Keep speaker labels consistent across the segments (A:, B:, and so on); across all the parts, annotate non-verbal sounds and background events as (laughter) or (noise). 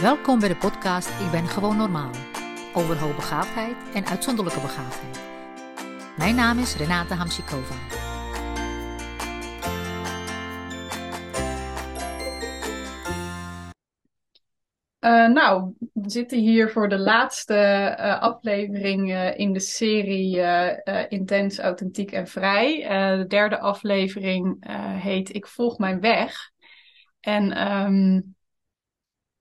A: Welkom bij de podcast Ik ben gewoon normaal. Over hoogbegaafdheid en uitzonderlijke begaafdheid. Mijn naam is Renate Hamsikova.
B: Uh, nou, we zitten hier voor de laatste uh, aflevering uh, in de serie Intens, Authentiek en Vrij. de derde aflevering heet Ik volg mijn weg. En um,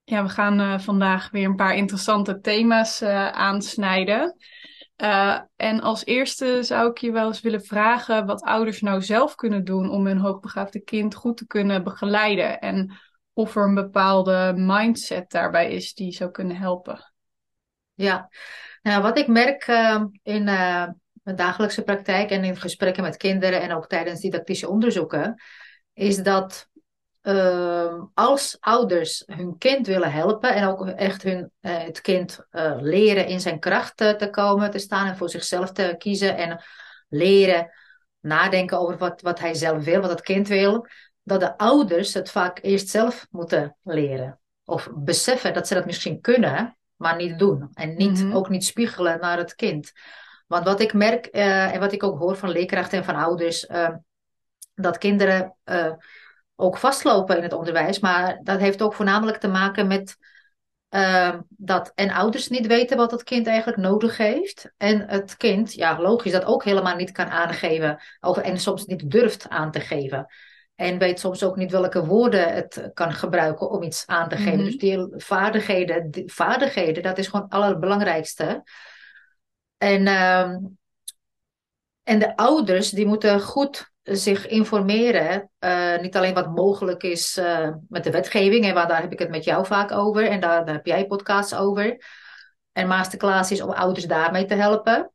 B: ja, we gaan vandaag weer een paar interessante thema's aansnijden. en als eerste zou ik je wel eens willen vragen wat ouders nou zelf kunnen doen om hun hoogbegaafde kind goed te kunnen begeleiden. En of er een bepaalde mindset daarbij is die zou kunnen helpen.
C: Ja, nou, wat ik merk uh, in mijn dagelijkse praktijk en in gesprekken met kinderen en ook tijdens didactische onderzoeken, is dat uh, als ouders hun kind willen helpen en ook echt hun, eh, het kind leren in zijn kracht te komen, te staan en voor zichzelf te kiezen en leren nadenken over wat, wat hij zelf wil, wat het kind wil, dat de ouders het vaak eerst zelf moeten leren. Of beseffen dat ze dat misschien kunnen, maar niet doen. En niet, mhm. ook niet spiegelen naar het kind. Want wat ik merk uh, en wat ik ook hoor van leerkrachten en van ouders, uh, dat kinderen ook vastlopen in het onderwijs. Maar dat heeft ook voornamelijk te maken met dat en ouders niet weten wat het kind eigenlijk nodig heeft. En het kind, ja, logisch, dat ook helemaal niet kan aangeven. Of, en soms niet durft aan te geven. En weet soms ook niet welke woorden het kan gebruiken om iets aan te geven. Mhm. Dus die vaardigheden, die vaardigheden, dat is gewoon het allerbelangrijkste. En, uh, en de ouders, die moeten goed zich informeren. Uh, niet alleen wat mogelijk is uh, met de wetgeving, en waar, daar heb ik het met jou vaak over. En daar, heb jij podcasts over. En masterclass is om ouders daarmee te helpen.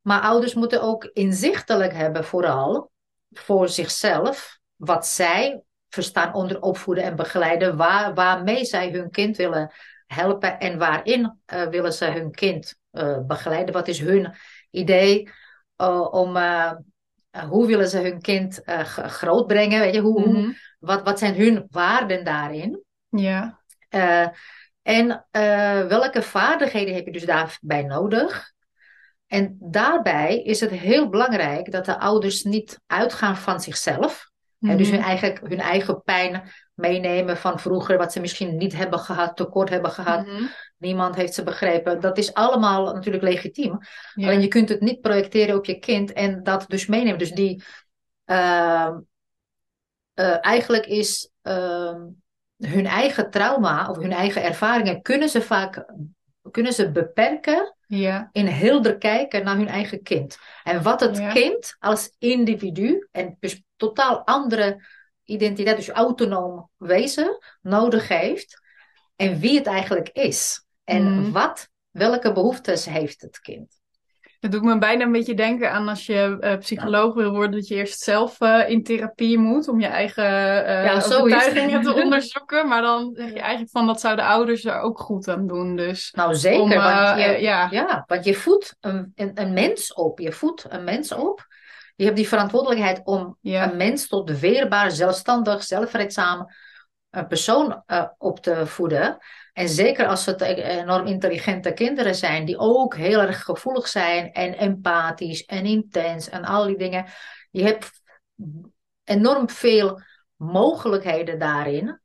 C: Maar ouders moeten ook inzichtelijk hebben, vooral voor zichzelf wat zij verstaan onder opvoeden en begeleiden, waar, waarmee zij hun kind willen helpen en waarin uh, willen ze hun kind begeleiden. Wat is hun idee om, hoe willen ze hun kind groot brengen? Weet je, hoe, mm -hmm. wat, wat zijn hun waarden daarin?
B: Ja.
C: en welke vaardigheden heb je dus daarbij nodig? En daarbij is het heel belangrijk dat de ouders niet uitgaan van zichzelf, en dus hun mhm. eigen, hun eigen pijn meenemen van vroeger, wat ze misschien niet hebben gehad, tekort hebben gehad. Mhm. Niemand heeft ze begrepen. Dat is allemaal natuurlijk legitiem. Alleen je kunt het niet projecteren op je kind en dat dus meenemen. Dus die, uh, uh, eigenlijk is uh, hun eigen trauma of hun eigen ervaringen kunnen ze vaak kunnen ze beperken
B: ja.
C: in helder kijken naar hun eigen kind. En wat het kind als individu en dus totaal andere identiteit, dus autonoom wezen, nodig heeft. En wie het eigenlijk is. En mhm. wat, welke behoeftes heeft het kind.
B: Dat doet me bijna een beetje denken aan als je uh, psycholoog wil worden, dat je eerst zelf uh, in therapie moet om je eigen uh, ja, overtuigingen te (laughs) onderzoeken. Maar dan zeg je eigenlijk van dat zouden ouders er ook goed aan doen. Dus
C: nou zeker, om, want, je, ja. ja. want je voedt een, een, een, mens op. Je voedt een mens op. Je hebt die verantwoordelijkheid om een mens tot de weerbaar, zelfstandig, zelfredzaam persoon op te voeden. En zeker als het enorm intelligente kinderen zijn, die ook heel erg gevoelig zijn en empathisch en intens en al die dingen. Je hebt enorm veel mogelijkheden daarin,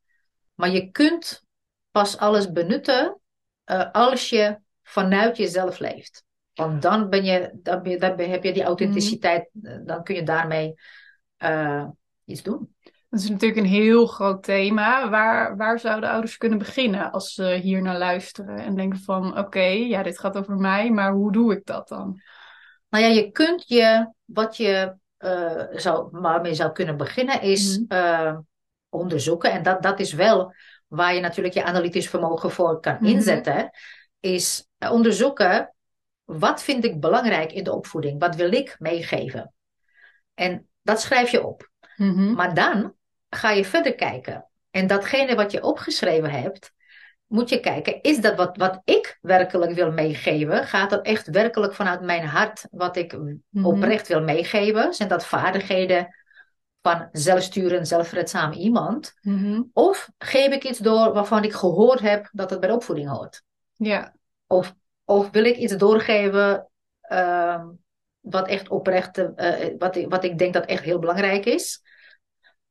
C: maar je kunt pas alles benutten uh, als je vanuit jezelf leeft. Want dan, ben je, dan, ben je, dan heb je die authenticiteit, mm. dan kun je daarmee uh, iets doen.
B: Dat is natuurlijk een heel groot thema. Waar, waar zouden ouders kunnen beginnen als ze hier naar luisteren en denken van oké, ja, dit gaat over mij, maar hoe doe ik dat dan?
C: Nou ja, je kunt je, wat je uh, zou, waarmee zou kunnen beginnen, is mm uh, onderzoeken. En dat, dat is wel waar je natuurlijk je analytisch vermogen voor kan mm -hmm. inzetten. Is onderzoeken, wat vind ik belangrijk in de opvoeding? Wat wil ik meegeven? En dat schrijf je op. Mm -hmm. Maar dan ga je verder kijken. En datgene wat je opgeschreven hebt, moet je kijken, is dat wat, wat ik werkelijk wil meegeven? Gaat dat echt werkelijk vanuit mijn hart wat ik mhm. oprecht wil meegeven? Zijn dat vaardigheden van zelfsturend, zelfredzaam iemand?
B: Mhm.
C: Of geef ik iets door waarvan ik gehoord heb dat het bij de opvoeding hoort?
B: Ja.
C: Of, of wil ik iets doorgeven ehm, wat echt oprecht, eh, wat, ik, wat ik denk dat echt heel belangrijk is?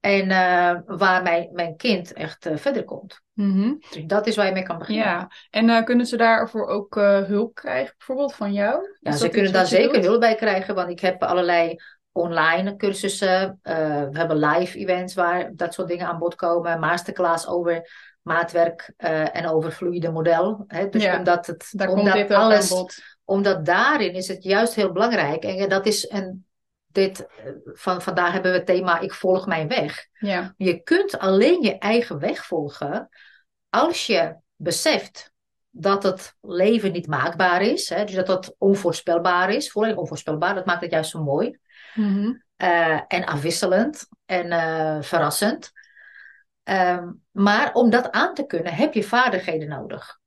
C: En eh, waar mijn, mijn kind echt eh, verder komt.
B: Mhm.
C: Dus dat is waar je mee kan beginnen.
B: Ja. En eh, kunnen ze daarvoor ook hulp krijgen, bijvoorbeeld van jou?
C: Ja,
B: Is
C: ze kunnen daar zeker
B: doet?
C: hulp bij krijgen, want ik heb allerlei online cursussen. we hebben live events waar dat soort dingen aan bod komen. Masterclass over maatwerk en over fluide model. Hè? Dus
B: Ja,
C: omdat, het,
B: Daar komt dit
C: alles,
B: aan bod.
C: omdat daarin is het juist heel belangrijk. En dat is een, dit, van, vandaag hebben we het thema ik volg mijn weg.
B: Ja.
C: Je kunt alleen je eigen weg volgen als je beseft dat het leven niet maakbaar is. Hè? Dus dat het onvoorspelbaar is, volledig onvoorspelbaar. Dat maakt het juist zo mooi.
B: Mhm.
C: eh, en afwisselend en eh, verrassend. Ehm, maar om dat aan te kunnen heb je vaardigheden nodig.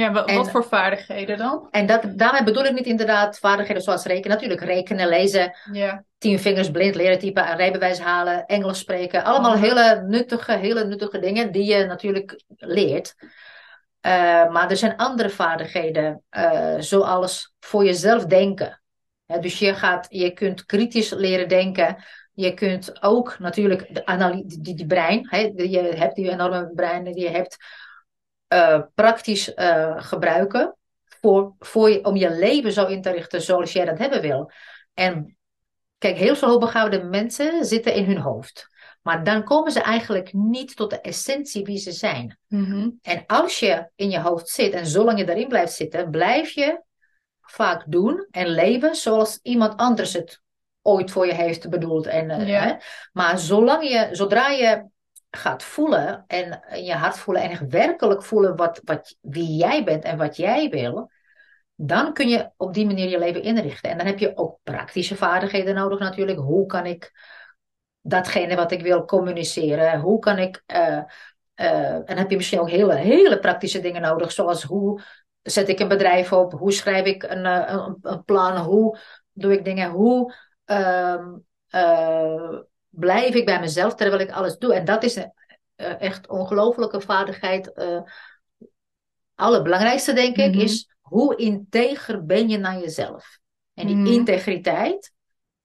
B: Ja,
C: En-
B: wat voor vaardigheden dan?
C: En dat, daarmee bedoel ik niet inderdaad vaardigheden zoals rekenen. Natuurlijk rekenen, lezen,
B: Ja.
C: tien vingers blind leren typen, een rijbewijs halen, Engels spreken. Allemaal
B: Mhm.
C: hele nuttige, hele nuttige dingen die je natuurlijk leert. Eh, maar er zijn andere vaardigheden, eh, zoals voor jezelf denken. Dus je, gaat, je kunt kritisch leren denken. Je kunt ook natuurlijk de die, die brein, hè, je hebt die enorme brein die je hebt, eh, praktisch eh, gebruiken voor, voor je, om je leven zo in te richten zoals jij dat hebben wil. En kijk, heel veel hoogbegaafde mensen zitten in hun hoofd. Maar dan komen ze eigenlijk niet tot de essentie wie ze zijn.
B: Mhm.
C: En als je in je hoofd zit en zolang je daarin blijft zitten, blijf je vaak doen en leven zoals iemand anders het ooit voor je heeft bedoeld. En, eh,
B: Ja.
C: hè. Maar zolang je, zodra je gaat voelen en in je hart voelen en echt werkelijk voelen wat, wat, wie jij bent en wat jij wil, dan kun je op die manier je leven inrichten. En dan heb je ook praktische vaardigheden nodig natuurlijk. Hoe kan ik datgene wat ik wil communiceren? Hoe kan ik... eh, eh, en heb je misschien ook hele, hele praktische dingen nodig, zoals hoe zet ik een bedrijf op? Hoe schrijf ik een, eh, een, plan? Hoe doe ik dingen? Hoe ehm, eh, blijf ik bij mezelf terwijl ik alles doe? En dat is een eh, echt ongelofelijke vaardigheid. eh allerbelangrijkste, denk ik,
B: Mhm.
C: is hoe integer ben je naar jezelf? En die
B: Mhm.
C: integriteit,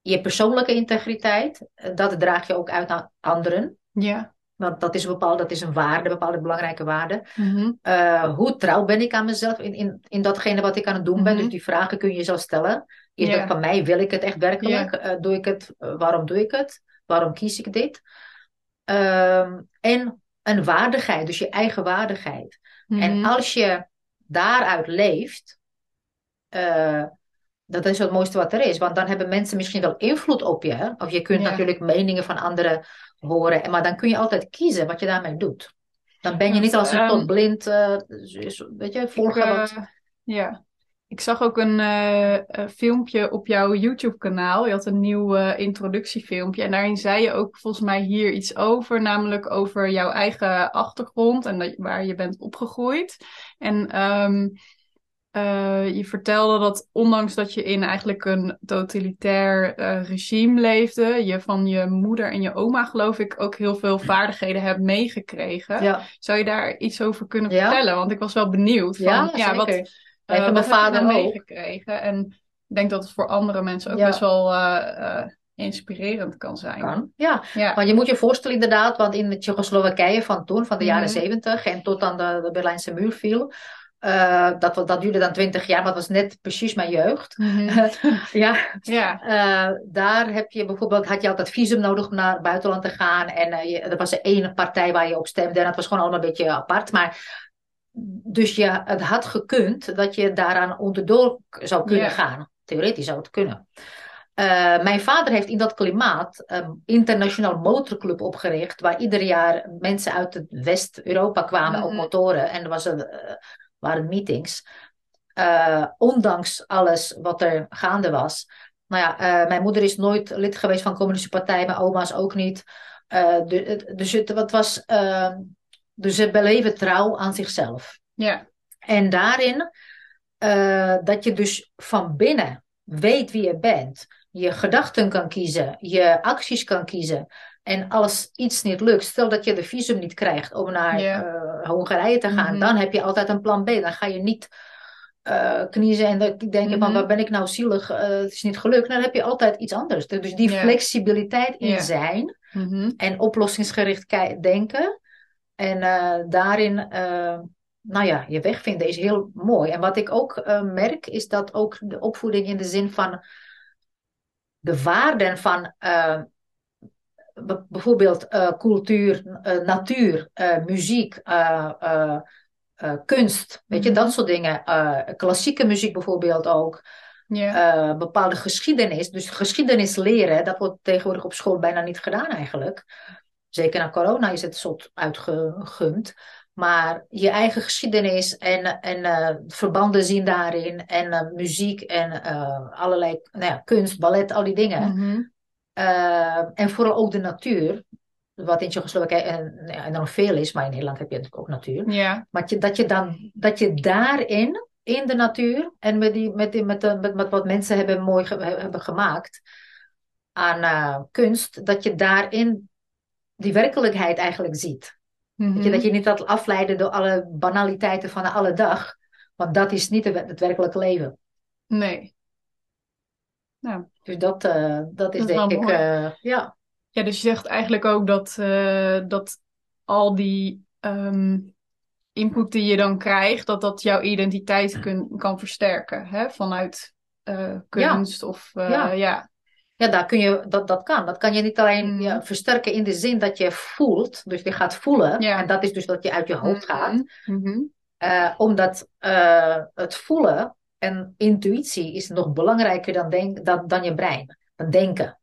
C: je persoonlijke integriteit, eh, dat draag je ook uit naar anderen.
B: Ja.
C: Want dat is een bepaalde, dat is een waarde, een bepaalde belangrijke waarde.
B: Mhm.
C: Hoe trouw ben ik aan mezelf in, in, in datgene wat ik aan het doen ben? Dus die vragen kun je jezelf stellen. Is
B: Ja.
C: dat van mij? Wil ik het echt werkelijk? Doe ik het? Waarom doe ik het? Waarom kies ik dit? Ehm, en een waardigheid, dus je eigen waardigheid. En
B: Mhm.
C: als je daaruit leeft, eh, dat is het mooiste wat er is. Want dan hebben mensen misschien wel invloed op je. hè. Of je kunt
B: Ja.
C: natuurlijk meningen van anderen horen. En- Maar dan kun je altijd kiezen wat je daarmee doet. Dan ben je niet als een
B: ehm,
C: tot blind, eh, weet je,
B: eh, ja. Ik zag ook een eh, filmpje op jouw YouTube-kanaal. Je had een nieuw eh, introductiefilmpje. En daarin zei je ook volgens mij hier iets over. Namelijk over jouw eigen achtergrond en dat, waar je bent opgegroeid. En ehm, eh, je vertelde dat ondanks dat je in eigenlijk een totalitair regime leefde, je van je moeder en je oma geloof ik ook heel veel vaardigheden hebt meegekregen.
C: Ja,
B: Zou je daar iets over kunnen
C: Ja.
B: vertellen? Want ik was wel benieuwd. Van,
C: ja,
B: ja, wat,
C: zeker.
B: eh, Wat
C: mijn
B: heb je
C: vader ook.
B: meegekregen? En ik denk dat het voor andere mensen ook
C: Ja.
B: best wel eh, eh, inspirerend kan zijn.
C: Kan. Ja,
B: Ja.
C: maar je moet je voorstellen inderdaad, want in de Tsjechoslowakije van toen, van de jaren
B: Mhm.
C: zeventig en tot aan de, de Berlijnse muur viel, eh, dat, dat duurde dan twintig jaar, maar dat was net precies mijn jeugd.
B: Mhm. (laughs)
C: ja,
B: ja.
C: Eh, daar heb je bijvoorbeeld, had je altijd visum nodig om naar het buitenland te gaan. En eh, je, er was één partij waar je op stemde. En dat was gewoon allemaal een beetje apart. Maar dus je, het had gekund dat je daaraan onderdoor zou kunnen
B: Ja.
C: gaan. Theoretisch zou het kunnen. Eh, mijn vader heeft in dat klimaat een internationaal motorclub opgericht. Waar ieder jaar mensen uit West-Europa kwamen op
B: Mhm.
C: motoren. En er was een, eh, waren meetings. Eh, ondanks alles wat er gaande was. Nou ja, mijn moeder is nooit lid geweest van de Communistische Partij, mijn oma's ook niet. Het- dus het wat was, eh, dus ze beleven trouw aan zichzelf.
B: ja.
C: En daarin, eh, dat je dus van binnen weet wie je bent, je gedachten kan kiezen, je acties kan kiezen. En als iets niet lukt, stel dat je de visum niet krijgt om naar
B: Ja.
C: eh, Hongarije te gaan,
B: Mhm.
C: dan heb je altijd een plan B. Dan ga je niet eh, kniezen en dan denken van
B: Mhm.
C: waar ben ik nou zielig, het is niet gelukt. Dan heb je altijd iets anders. Dus die
B: Ja.
C: flexibiliteit in
B: Ja.
C: zijn
B: Mhm.
C: en oplossingsgericht denken. En eh, daarin, eh, nou ja, je weg vinden is heel mooi. En wat ik ook eh, merk, is dat ook de opvoeding in de zin van de waarden van bijvoorbeeld cultuur, natuur, muziek, kunst, weet je,
B: Mhm.
C: dat soort dingen. Klassieke muziek bijvoorbeeld ook. Bepaalde geschiedenis. Dus geschiedenis leren, dat wordt tegenwoordig op school bijna niet gedaan eigenlijk. Zeker na corona is het soort uitgegumd. Maar je eigen geschiedenis en, en eh, verbanden zien daarin. En eh, muziek en eh, allerlei nou ja, kunst, ballet, al die dingen.
B: Mhm.
C: En vooral ook de natuur. Wat in Tsjechoslowakije en, nou ja, enorm veel is, maar in Nederland heb je natuurlijk ook natuur. Maar je, dat, je dan, dat je daarin, in de natuur, en met, die, met, die, met, de, met, met wat mensen hebben mooi ge- hebben gemaakt aan kunst, dat je daarin die werkelijkheid eigenlijk ziet.
B: Mhm.
C: Weet je, dat je niet laat afleiden door alle banaliteiten van de alle dag, want dat is niet het werkelijke leven.
B: Nee. Nou,
C: Dus dat, eh, dat is
B: Dat
C: denk ik, eh, ja.
B: ja, dus je zegt eigenlijk ook dat, eh, dat al die ehm, input die je dan krijgt, dat dat jouw identiteit kun, kan versterken, hè? Vanuit kunst of
C: Ja.
B: ja.
C: Ja, daar kun je, dat, dat kan. Dat kan je niet alleen ja, versterken in de zin dat je voelt, dus je gaat voelen,
B: Ja.
C: en dat is dus dat je uit je hoofd gaat.
B: Mhm. Mhm.
C: Eh, omdat eh, het voelen en intuïtie is nog belangrijker dan, denk, dan, dan je brein, dan denken.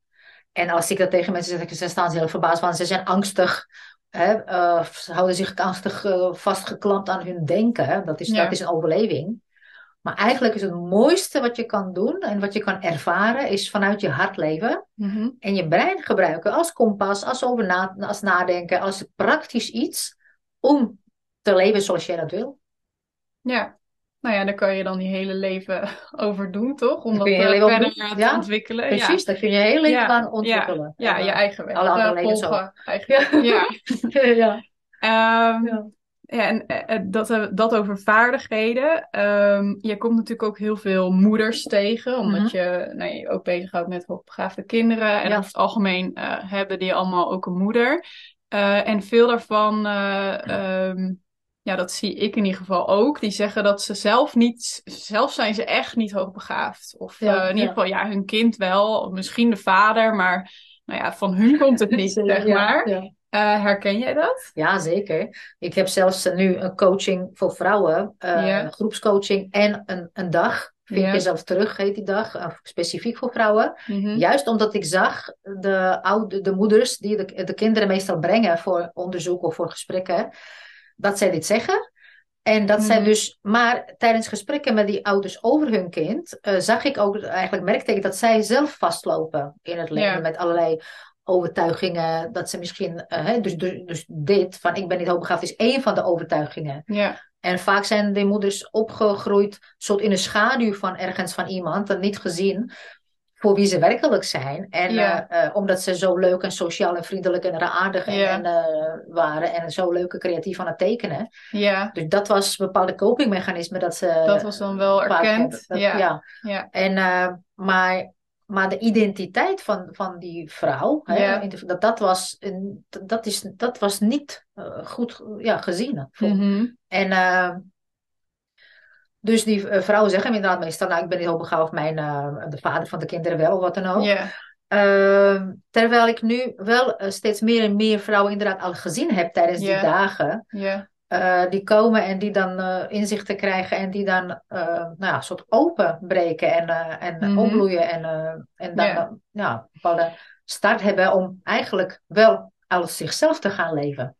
C: En als ik dat tegen mensen zeg, ze staan ze heel verbaasd, want ze zijn angstig. Hè, eh, ze houden zich angstig vastgeklampt aan hun denken. Dat is,
B: Ja.
C: dat is een overleving. Maar eigenlijk is het mooiste wat je kan doen en wat je kan ervaren, is vanuit je hart leven.
B: Mhm.
C: En je brein gebruiken als kompas, als, over na, als nadenken, als praktisch iets om te leven zoals jij dat wil.
B: Ja. Nou ja, daar kan je dan je hele leven (laughs) over doen, toch? Om dat
C: je je
B: eh,
C: hele
B: verder te
C: ja,
B: ontwikkelen.
C: Precies, daar kun je heel leven
B: Ja,
C: aan ontwikkelen.
B: Ja, ja, je
C: eh,
B: eigen weg
C: alle andere
B: eh,
C: levens
B: volgen. Eigenlijk. Ja. (laughs)
C: ja.
B: Ehm,
C: Ja.
B: ja, en eh, eh, dat, eh, dat over vaardigheden. Ehm, je komt natuurlijk ook heel veel moeders tegen, omdat
C: Mhm.
B: je nou, je ook bezighoudt met hoogbegaafde kinderen. En
C: Ja.
B: over het algemeen hebben die allemaal ook een moeder. En veel daarvan, eh, ehm, ja, dat zie ik in ieder geval ook, die zeggen dat ze zelf niet, zelf zijn ze echt niet hoogbegaafd. Of
C: Ja,
B: in ieder geval, ja, hun kind wel, misschien de vader, maar nou ja, van hun komt het niet, (laughs) zeg
C: Ja,
B: maar.
C: ja.
B: Eh, herken jij dat?
C: Ja, zeker. Ik heb zelfs nu een coaching voor vrouwen, eh, een groepscoaching en een, een dag. Vind
B: Ja.
C: jezelf terug, heet die dag, eh, specifiek voor vrouwen.
B: Mhm.
C: Juist omdat ik zag de, oude, de moeders die de, de kinderen meestal brengen voor onderzoek of voor gesprekken, dat zij dit zeggen. En dat zij
B: Mhm.
C: dus, maar tijdens gesprekken met die ouders over hun kind, zag ik ook, eigenlijk merkte ik dat zij zelf vastlopen in het leven
B: Ja.
C: met allerlei overtuigingen. Dat ze misschien, eh, hè, dus, dus, dus dit van ik ben niet hoogbegaafd is één van de overtuigingen.
B: Ja,
C: En vaak zijn die moeders opgegroeid soort in de schaduw van ergens van iemand en niet gezien voor wie ze werkelijk zijn. En
B: Ja.
C: eh, eh, omdat ze zo leuk en sociaal en vriendelijk en aardig en,
B: Ja.
C: waren en zo leuk en creatief aan het tekenen.
B: ja,
C: Dus dat was een bepaalde copingmechanisme dat ze
B: dat was dan wel erkend.
C: Dat-
B: Ja,
C: ja.
B: ja,
C: En, maar, maar de identiteit van, van die vrouw, hè,
B: Ja.
C: dat, dat, was, een- dat, is, dat was niet eh, goed ja, gezien.
B: Mhm.
C: En eh, dus die eh, vrouwen zeggen inderdaad meestal, nou ik ben niet hoogbegaafd, mijn, eh, de vader van de kinderen wel, of wat dan ook.
B: ja,
C: Ehm, terwijl ik nu wel steeds meer en meer vrouwen inderdaad al gezien heb tijdens die dagen.
B: ja,
C: eh, die komen en die dan eh, inzichten krijgen en die dan eh, nou ja, een soort openbreken en, en
B: Mhm.
C: opbloeien. En, en dan
B: Ja.
C: ja, een bepaalde start hebben om eigenlijk wel als zichzelf te gaan leven.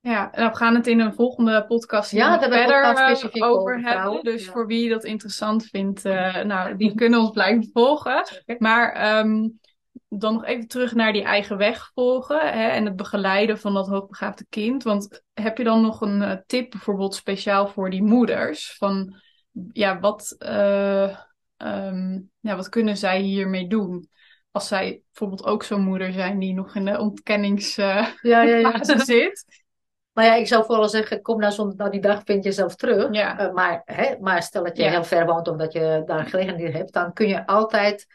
B: ja. En we gaan het in een volgende podcast
C: Ja,
B: nog verder
C: specifiek
B: over hebben.
C: vrouwen.
B: Dus
C: Ja.
B: voor wie dat interessant vindt, nou, (laughs) die kunnen ons blijven volgen. Maar ehm, dan nog even terug naar die eigen weg volgen hè, en het begeleiden van dat hoogbegaafde kind. Want heb je dan nog een eh, tip bijvoorbeeld speciaal voor die moeders? Van ja, wat, eh, ehm, ja, wat kunnen zij hiermee doen? als zij bijvoorbeeld ook zo'n moeder zijn die nog in de ontkenningsfase
C: Ja, ja, ja. (laughs)
B: zit.
C: Nou ja, ik zou vooral zeggen, kom nou, nou die dag vind je jezelf terug.
B: Ja.
C: Eh, maar, hè, maar stel dat je
B: Ja.
C: heel ver woont of dat je daar gelegenheid hebt, dan kun je altijd...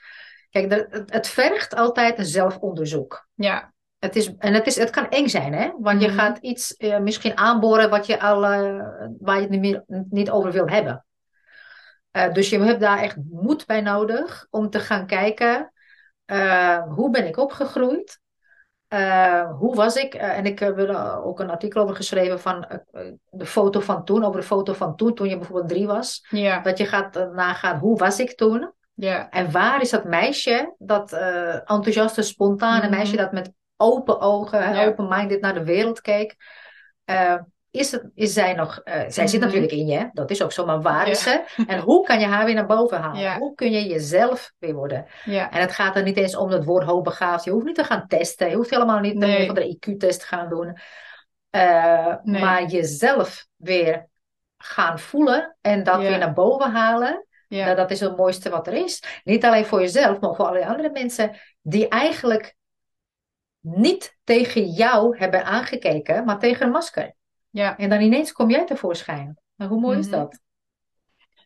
C: Kijk, de- het, vergt altijd een zelfonderzoek.
B: Ja,
C: Het is, en het, is, het kan eng zijn, hè? Want je
B: Mhm.
C: gaat iets eh, misschien aanboren wat je al, eh, waar je het niet, meer, niet over wil hebben. Eh, dus je hebt daar echt moed bij nodig om te gaan kijken, hoe ben ik opgegroeid? Hoe was ik? En ik heb er ook een artikel over geschreven van de foto van toen, over de foto van toen, toen je bijvoorbeeld drie was.
B: ja,
C: Dat je gaat nagaan, hoe was ik toen?
B: Ja,
C: En waar is dat meisje, dat eh, enthousiaste, spontane
B: Mhm.
C: meisje dat met open ogen,
B: Ja.
C: open-minded naar de wereld keek? Eh, is, het, is zij nog, eh, zij zit
B: Mhm.
C: natuurlijk in je, dat is ook zo, maar waar
B: Ja.
C: is ze? En hoe kan je haar weer naar boven halen?
B: Ja.
C: Hoe kun je jezelf weer worden?
B: ja,
C: En het gaat er niet eens om het woord hoogbegaafd. Je hoeft niet te gaan testen, je hoeft helemaal niet
B: Nee.
C: een andere IQ-test te gaan doen.
B: Nee.
C: Maar jezelf weer gaan voelen en dat weer naar boven halen.
B: Ja,
C: Nou, dat is het mooiste wat er is. Niet alleen voor jezelf, maar voor alle andere mensen die eigenlijk niet tegen jou hebben aangekeken, maar tegen een masker.
B: ja.
C: En dan ineens kom jij tevoorschijn. Nou, hoe mooi is
B: Mhm.
C: dat?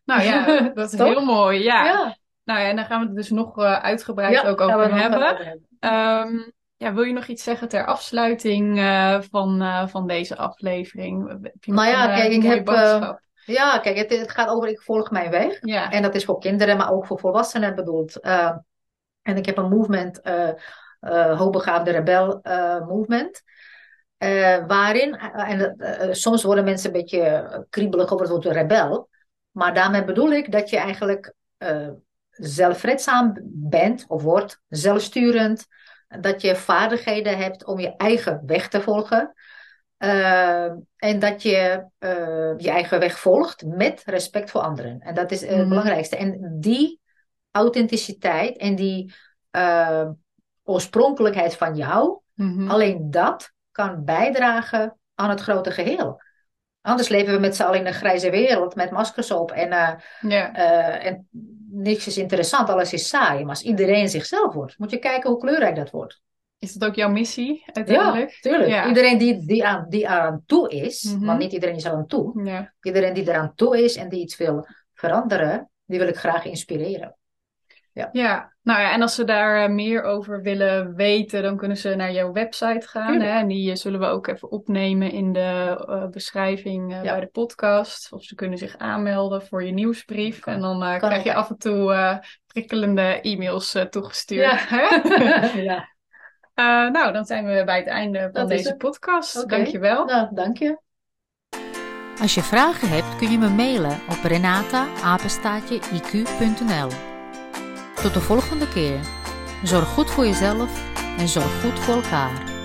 B: Nou ja, (laughs) dat is heel mooi. Ja.
C: ja.
B: Nou ja, en daar gaan we het dus nog eh, uitgebreid
C: Ja,
B: ook over hebben.
C: over hebben.
B: Ehm, ja, wil je nog iets zeggen ter afsluiting eh, van, eh, van deze aflevering?
C: Nou ja, kijk, ik heb? Ja, kijk, het, het gaat over ik volg mijn weg.
B: Ja,
C: En dat is voor kinderen, maar ook voor volwassenen bedoeld. Eh, en ik heb een movement, eh, Hoogbegaafde Rebel Movement. waarin, en soms worden mensen een beetje kriebelig over het woord rebel. Maar daarmee bedoel ik dat je eigenlijk zelfredzaam bent of wordt, zelfsturend. Dat je vaardigheden hebt om je eigen weg te volgen. Eh, en dat je eh, je eigen weg volgt met respect voor anderen. En dat is eh, het
B: Mhm.
C: belangrijkste. En die authenticiteit en die eh, oorspronkelijkheid van jou,
B: Mhm.
C: alleen dat kan bijdragen aan het grote geheel. Anders leven we met z'n allen in een grijze wereld met maskers op en,
B: ja,
C: eh, en niks is interessant, alles is saai. Maar als iedereen zichzelf wordt, moet je kijken hoe kleurrijk dat wordt.
B: Is dat ook jouw missie uiteindelijk?
C: Ja, tuurlijk.
B: Ja.
C: Iedereen die, die, aan, die aan toe is,
B: Mhm.
C: want niet iedereen is er aan toe.
B: Ja.
C: Iedereen die eraan toe is en die iets wil veranderen, die wil ik graag inspireren.
B: Ja, nou ja, en als ze daar eh, meer over willen weten, dan kunnen ze naar jouw website gaan. Hè? En die eh, zullen we ook even opnemen in de eh, beschrijving
C: Ja.
B: bij de podcast. Of ze kunnen zich aanmelden voor je nieuwsbrief. En dan krijg je af en toe prikkelende e-mails toegestuurd.
C: Ja. (laughs) Ja. (laughs)
B: Eh, nou, dan zijn we bij het einde van
C: Dat
B: deze podcast. Dankjewel.
C: Nou, dank je.
A: Als je vragen hebt kun je me mailen op renata-iq.nl. Tot de volgende keer. Zorg goed voor jezelf en zorg goed voor elkaar.